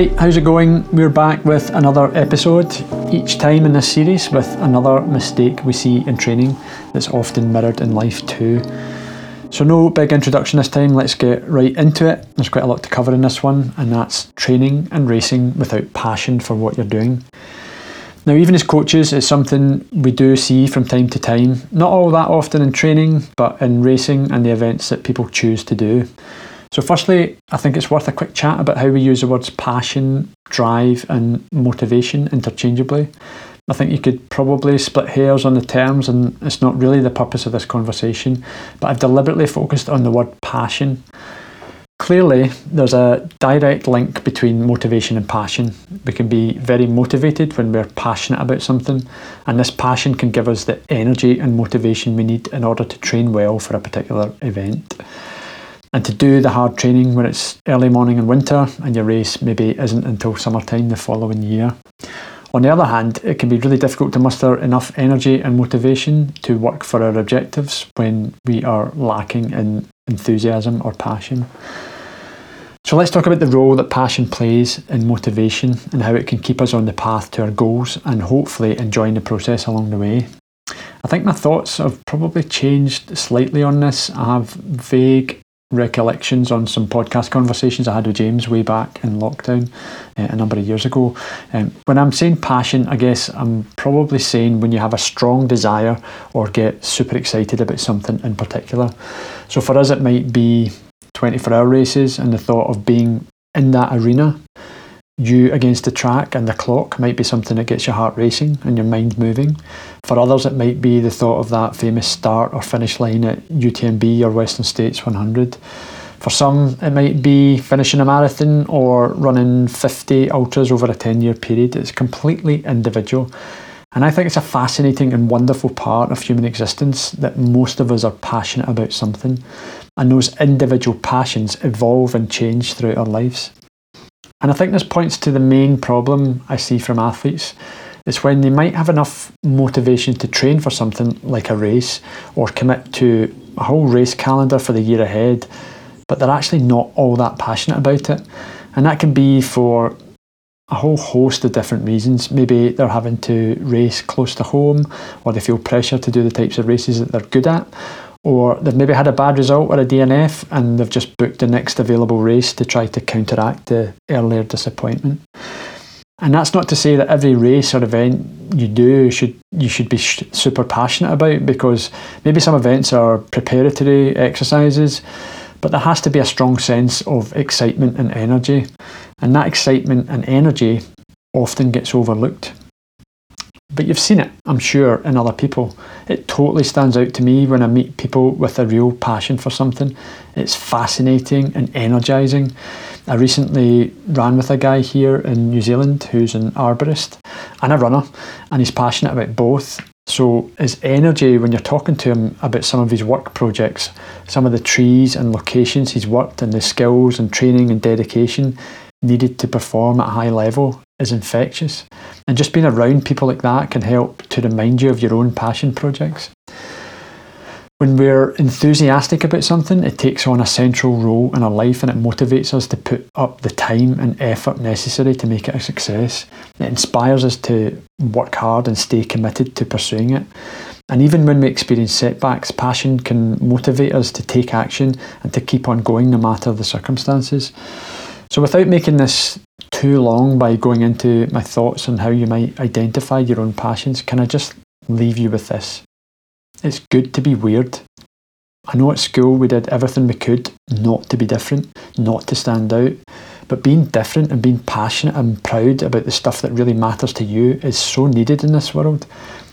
Hi, how's it going? We're back with another episode, each time in this series with another mistake we see in training that's often mirrored in life too. So, no big introduction this time, let's get right into it. There's quite a lot to cover in this one, and that's training and racing without passion for what you're doing. Now, even as coaches, it's something we do see from time to time, not all that often in training, but in racing and the events that people choose to do. So, firstly, I think it's worth a quick chat about how we use the words passion, drive, and motivation interchangeably. I think you could probably split hairs on the terms, and it's not really the purpose of this conversation, but I've deliberately focused on the word passion. Clearly, there's a direct link between motivation and passion. We can be very motivated when we're passionate about something, and this passion can give us the energy and motivation we need in order to train well for a particular event and to do the hard training when it's early morning in winter and your race maybe isn't until summertime the following year. On the other hand, it can be really difficult to muster enough energy and motivation to work for our objectives when we are lacking in enthusiasm or passion. So let's talk about the role that passion plays in motivation and how it can keep us on the path to our goals and hopefully enjoying the process along the way. I think my thoughts have probably changed slightly on this. I have vague recollections on some podcast conversations I had with James way back in lockdown uh, a number of years ago. Um, when I'm saying passion, I guess I'm probably saying when you have a strong desire or get super excited about something in particular. So for us, it might be 24 hour races and the thought of being in that arena you against the track and the clock might be something that gets your heart racing and your mind moving. For others, it might be the thought of that famous start or finish line at UTMB or Western States 100. For some, it might be finishing a marathon or running 50 ultras over a 10 year period. It's completely individual. And I think it's a fascinating and wonderful part of human existence that most of us are passionate about something. And those individual passions evolve and change throughout our lives. And I think this points to the main problem I see from athletes. It's when they might have enough motivation to train for something like a race or commit to a whole race calendar for the year ahead, but they're actually not all that passionate about it. And that can be for a whole host of different reasons. Maybe they're having to race close to home, or they feel pressure to do the types of races that they're good at, or they've maybe had a bad result or a DNF and they've just booked the next available race to try to counteract the earlier disappointment. And that's not to say that every race or event you do should you should be sh- super passionate about because maybe some events are preparatory exercises, but there has to be a strong sense of excitement and energy, and that excitement and energy often gets overlooked. But you've seen it, I'm sure, in other people. It totally stands out to me when I meet people with a real passion for something. It's fascinating and energising. I recently ran with a guy here in New Zealand who's an arborist and a runner, and he's passionate about both. So his energy when you're talking to him about some of his work projects, some of the trees and locations he's worked, and the skills and training and dedication needed to perform at a high level is infectious. And just being around people like that can help to remind you of your own passion projects. When we're enthusiastic about something, it takes on a central role in our life and it motivates us to put up the time and effort necessary to make it a success. It inspires us to work hard and stay committed to pursuing it. And even when we experience setbacks, passion can motivate us to take action and to keep on going no matter the circumstances. So, without making this too long by going into my thoughts on how you might identify your own passions, can I just leave you with this? It's good to be weird. I know at school we did everything we could not to be different, not to stand out, but being different and being passionate and proud about the stuff that really matters to you is so needed in this world.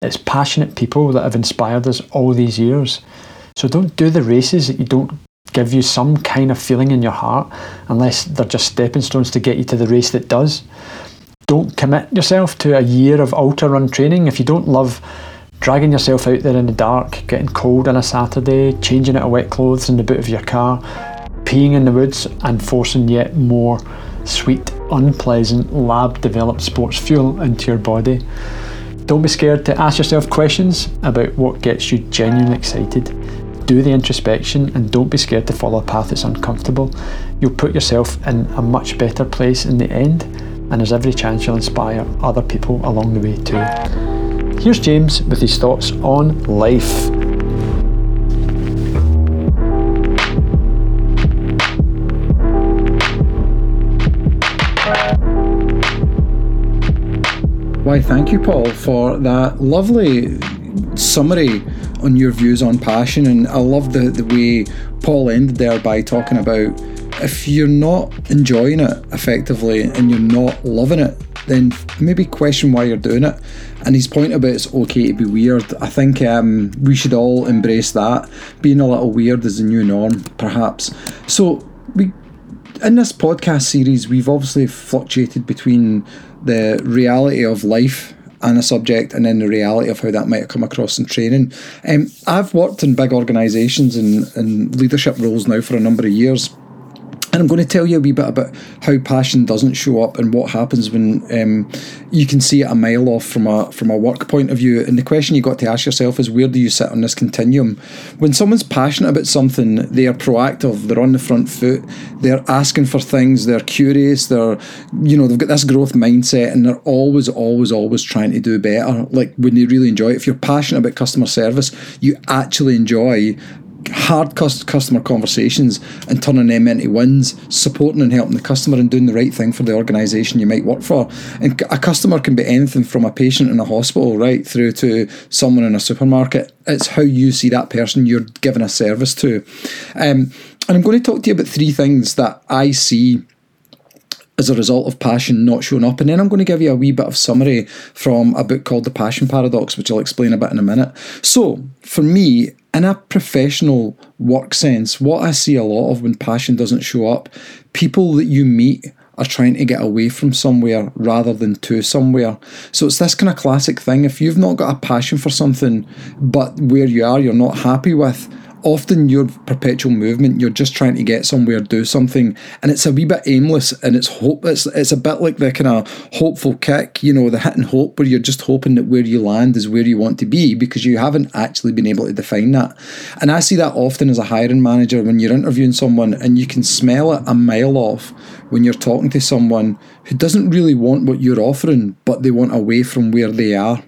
It's passionate people that have inspired us all these years. So don't do the races that you don't give you some kind of feeling in your heart unless they're just stepping stones to get you to the race that does. Don't commit yourself to a year of ultra run training if you don't love dragging yourself out there in the dark, getting cold on a Saturday, changing out of wet clothes in the boot of your car, peeing in the woods, and forcing yet more sweet, unpleasant, lab developed sports fuel into your body. Don't be scared to ask yourself questions about what gets you genuinely excited do the introspection and don't be scared to follow a path that's uncomfortable. You'll put yourself in a much better place in the end, and there's every chance you'll inspire other people along the way too. Here's James with his thoughts on life. Why, thank you, Paul, for that lovely summary on your views on passion. And I love the, the way Paul ended there by talking about if you're not enjoying it effectively and you're not loving it, then maybe question why you're doing it. And his point about it's okay to be weird, I think um, we should all embrace that. Being a little weird is a new norm, perhaps. So we in this podcast series, we've obviously fluctuated between the reality of life and a subject and then the reality of how that might come across in training. Um, I've worked in big organisations and, and leadership roles now for a number of years. And I'm going to tell you a wee bit about how passion doesn't show up and what happens when um, you can see it a mile off from a from a work point of view. And the question you got to ask yourself is where do you sit on this continuum? When someone's passionate about something, they are proactive. They're on the front foot. They're asking for things. They're curious. They're you know they've got this growth mindset and they're always always always trying to do better. Like when they really enjoy it. If you're passionate about customer service, you actually enjoy hard customer conversations and turning them into wins, supporting and helping the customer and doing the right thing for the organisation you might work for. And a customer can be anything from a patient in a hospital right through to someone in a supermarket. It's how you see that person you're giving a service to. Um, and I'm going to talk to you about three things that I see as a result of passion not showing up. And then I'm going to give you a wee bit of summary from a book called The Passion Paradox, which I'll explain a bit in a minute. So, for me, in a professional work sense, what I see a lot of when passion doesn't show up, people that you meet are trying to get away from somewhere rather than to somewhere. So it's this kind of classic thing. If you've not got a passion for something, but where you are, you're not happy with, often your perpetual movement, you're just trying to get somewhere, do something, and it's a wee bit aimless and it's hope. It's it's a bit like the kind of hopeful kick, you know, the hit and hope, where you're just hoping that where you land is where you want to be because you haven't actually been able to define that. And I see that often as a hiring manager when you're interviewing someone and you can smell it a mile off when you're talking to someone who doesn't really want what you're offering, but they want away from where they are.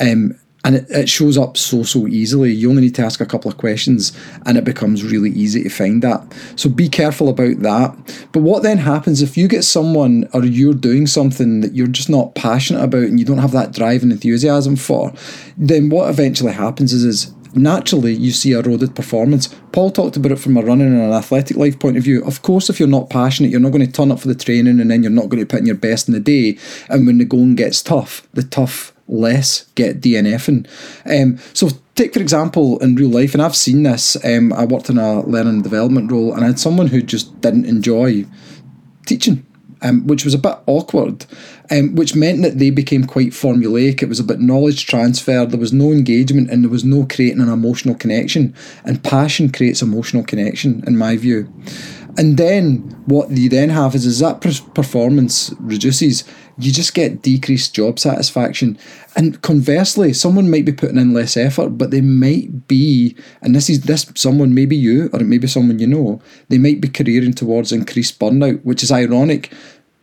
Um, and it, it shows up so so easily you only need to ask a couple of questions and it becomes really easy to find that so be careful about that but what then happens if you get someone or you're doing something that you're just not passionate about and you don't have that drive and enthusiasm for then what eventually happens is, is naturally you see eroded performance. Paul talked about it from a running and an athletic life point of view. Of course, if you're not passionate, you're not going to turn up for the training and then you're not going to put in your best in the day. And when the going gets tough, the tough less get DNFing. Um, so take for example in real life, and I've seen this. Um, I worked in a learning development role, and I had someone who just didn't enjoy teaching. Um, which was a bit awkward, um, which meant that they became quite formulaic. It was a bit knowledge transfer, there was no engagement, and there was no creating an emotional connection. And passion creates emotional connection, in my view. And then what you then have is as that performance reduces, you just get decreased job satisfaction. And conversely, someone might be putting in less effort, but they might be, and this is this someone maybe you or it may be someone you know, they might be careering towards increased burnout, which is ironic.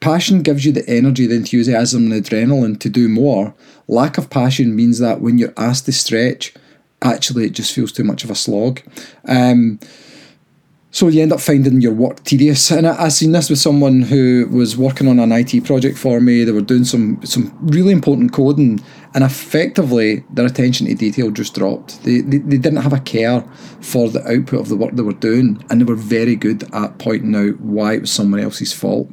Passion gives you the energy, the enthusiasm, and the adrenaline to do more. Lack of passion means that when you're asked to stretch, actually it just feels too much of a slog. Um, so you end up finding your work tedious. And I, I seen this with someone who was working on an IT project for me. They were doing some some really important coding, and effectively their attention to detail just dropped. They, they, they didn't have a care for the output of the work they were doing, and they were very good at pointing out why it was someone else's fault.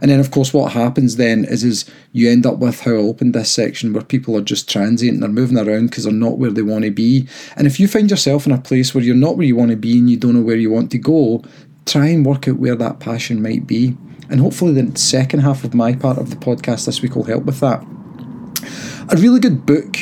And then, of course, what happens then is is you end up with how I opened this section where people are just transient and they're moving around because they're not where they want to be. And if you find yourself in a place where you're not where you want to be and you don't know where you want to go, try and work out where that passion might be. And hopefully, the second half of my part of the podcast this week will help with that a really good book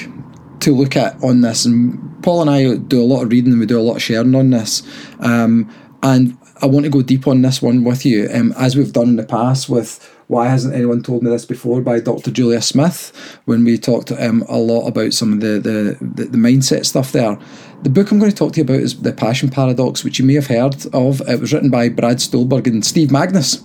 to look at on this. And Paul and I do a lot of reading and we do a lot of sharing on this. Um, and I want to go deep on this one with you, um, as we've done in the past with Why Hasn't Anyone Told Me This Before by Dr. Julia Smith, when we talked um, a lot about some of the, the, the, the mindset stuff there. The book I'm going to talk to you about is The Passion Paradox, which you may have heard of. It was written by Brad Stulberg and Steve Magness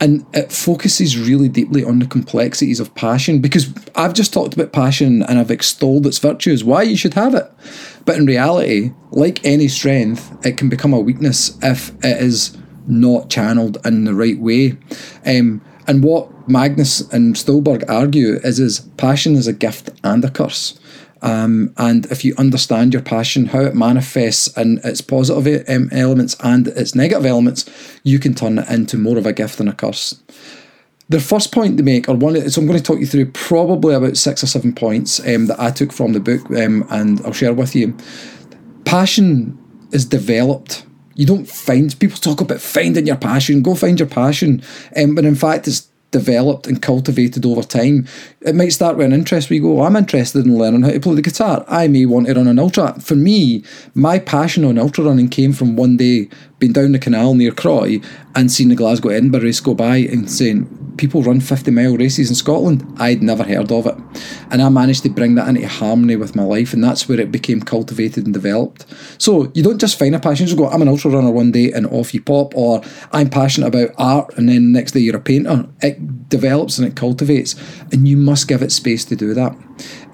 and it focuses really deeply on the complexities of passion because I've just talked about passion and I've extolled its virtues, why you should have it. But in reality, like any strength, it can become a weakness if it is not channeled in the right way. Um, and what Magness and Stulberg argue is, is passion is a gift and a curse. Um, and if you understand your passion, how it manifests in its positive elements and its negative elements, you can turn it into more of a gift than a curse. The first point to make, or one, so I'm going to talk you through probably about six or seven points um, that I took from the book, um, and I'll share with you. Passion is developed. You don't find people talk about finding your passion. Go find your passion, um, but in fact, it's developed and cultivated over time. It might start with an interest where you go, oh, I'm interested in learning how to play the guitar. I may want to run an ultra. For me, my passion on ultra running came from one day being down the canal near Croy and seeing the Glasgow Edinburgh race go by and saying, people run 50 mile races in Scotland. I'd never heard of it. And I managed to bring that into harmony with my life, and that's where it became cultivated and developed. So you don't just find a passion, you just go, I'm an ultra runner one day and off you pop, or I'm passionate about art, and then the next day you're a painter. It develops and it cultivates, and you must give it space to do that.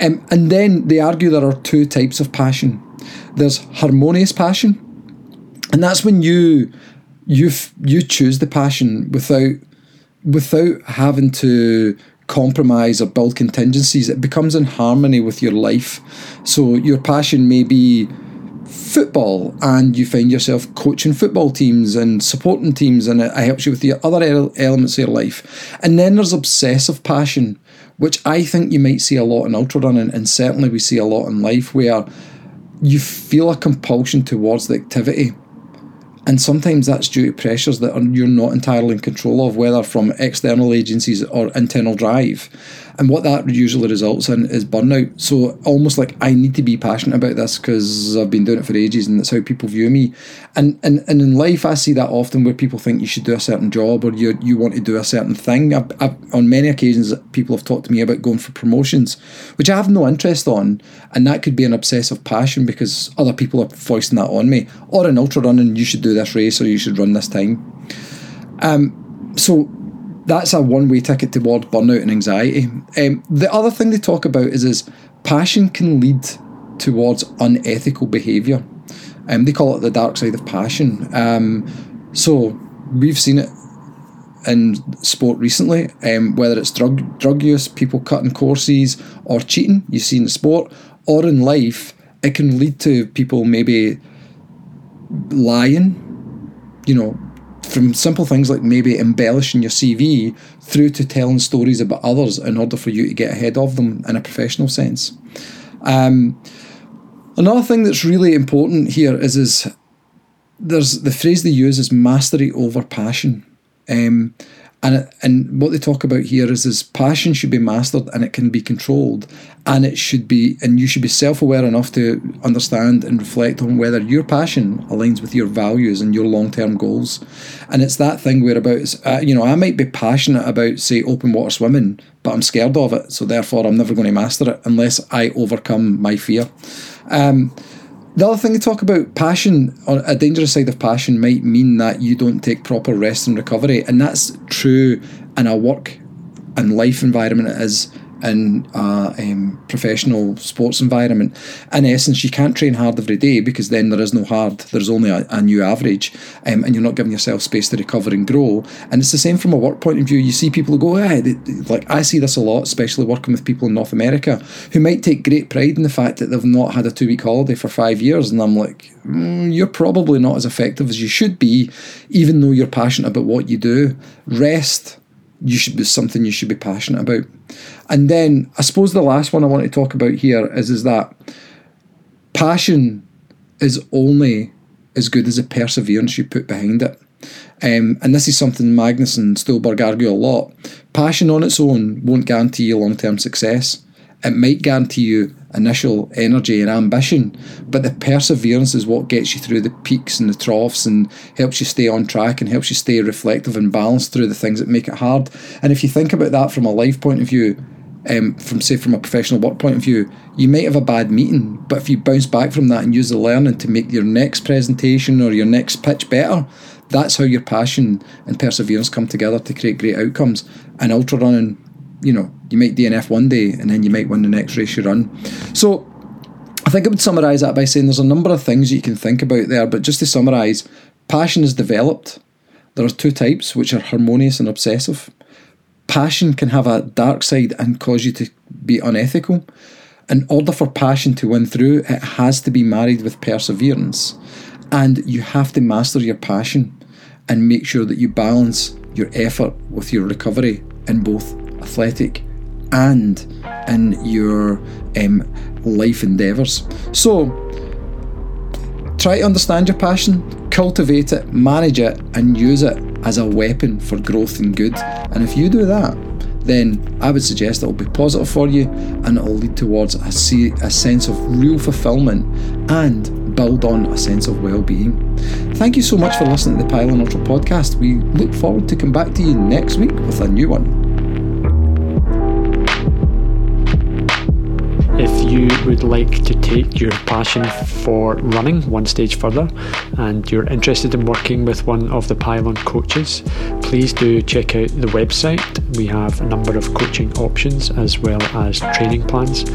Um, and then they argue there are two types of passion there's harmonious passion, and that's when you you you choose the passion without without having to compromise or build contingencies, it becomes in harmony with your life. So your passion may be football and you find yourself coaching football teams and supporting teams and it helps you with the other elements of your life. And then there's obsessive passion, which I think you might see a lot in ultra running and certainly we see a lot in life where you feel a compulsion towards the activity and sometimes that's due to pressures that are, you're not entirely in control of, whether from external agencies or internal drive. And what that usually results in is burnout. So almost like I need to be passionate about this because I've been doing it for ages and that's how people view me. And, and and in life, I see that often where people think you should do a certain job or you you want to do a certain thing. I've, I've, on many occasions, people have talked to me about going for promotions, which I have no interest on, and that could be an obsessive passion because other people are foisting that on me. Or in ultra running, you should do this race or you should run this time. Um, so that's a one way ticket toward burnout and anxiety. Um, the other thing they talk about is is passion can lead towards unethical behaviour. Um, they call it the dark side of passion. Um, so we've seen it in sport recently, um, whether it's drug drug use, people cutting courses, or cheating. You see in sport or in life, it can lead to people maybe lying. You know, from simple things like maybe embellishing your CV through to telling stories about others in order for you to get ahead of them in a professional sense. Um, another thing that's really important here is is there's the phrase they use is mastery over passion. Um, and and what they talk about here is is passion should be mastered and it can be controlled and it should be and you should be self-aware enough to understand and reflect on whether your passion aligns with your values and your long-term goals. And it's that thing where about uh, you know I might be passionate about say open water swimming but I'm scared of it so therefore I'm never going to master it unless I overcome my fear. Um, the other thing to talk about passion, or a dangerous side of passion, might mean that you don't take proper rest and recovery, and that's true in a work and life environment. Is in a um, professional sports environment. In essence, you can't train hard every day because then there is no hard, there's only a, a new average, um, and you're not giving yourself space to recover and grow. And it's the same from a work point of view. You see people go, hey, they, like I see this a lot, especially working with people in North America who might take great pride in the fact that they've not had a two week holiday for five years. And I'm like, mm, you're probably not as effective as you should be, even though you're passionate about what you do. Rest you should be something you should be passionate about. And then I suppose the last one I want to talk about here is is that passion is only as good as the perseverance you put behind it. Um, and this is something Magness and Stulberg argue a lot. Passion on its own won't guarantee you long term success. It might guarantee you initial energy and ambition, but the perseverance is what gets you through the peaks and the troughs and helps you stay on track and helps you stay reflective and balanced through the things that make it hard. And if you think about that from a life point of view, um, from say from a professional work point of view, you might have a bad meeting, but if you bounce back from that and use the learning to make your next presentation or your next pitch better, that's how your passion and perseverance come together to create great outcomes. And ultra running, you know, you might DNF one day and then you might win the next race you run. So I think I would summarise that by saying there's a number of things you can think about there, but just to summarise, passion is developed. There are two types, which are harmonious and obsessive. Passion can have a dark side and cause you to be unethical. In order for passion to win through, it has to be married with perseverance. And you have to master your passion and make sure that you balance your effort with your recovery in both athletic and in your um, life endeavours. So, try to understand your passion, cultivate it, manage it, and use it as a weapon for growth and good. And if you do that, then I would suggest it will be positive for you and it will lead towards a, se- a sense of real fulfillment and build on a sense of well-being. Thank you so much for listening to the Pyllon Ultra podcast. We look forward to come back to you next week with a new one. You would like to take your passion for running one stage further and you're interested in working with one of the Pyllon coaches, please do check out the website. We have a number of coaching options as well as training plans,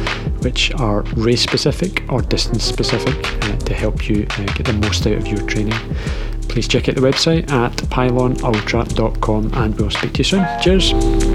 which are race specific or distance specific uh, to help you uh, get the most out of your training. Please check out the website at pyllonultra.com and we'll speak to you soon. Cheers.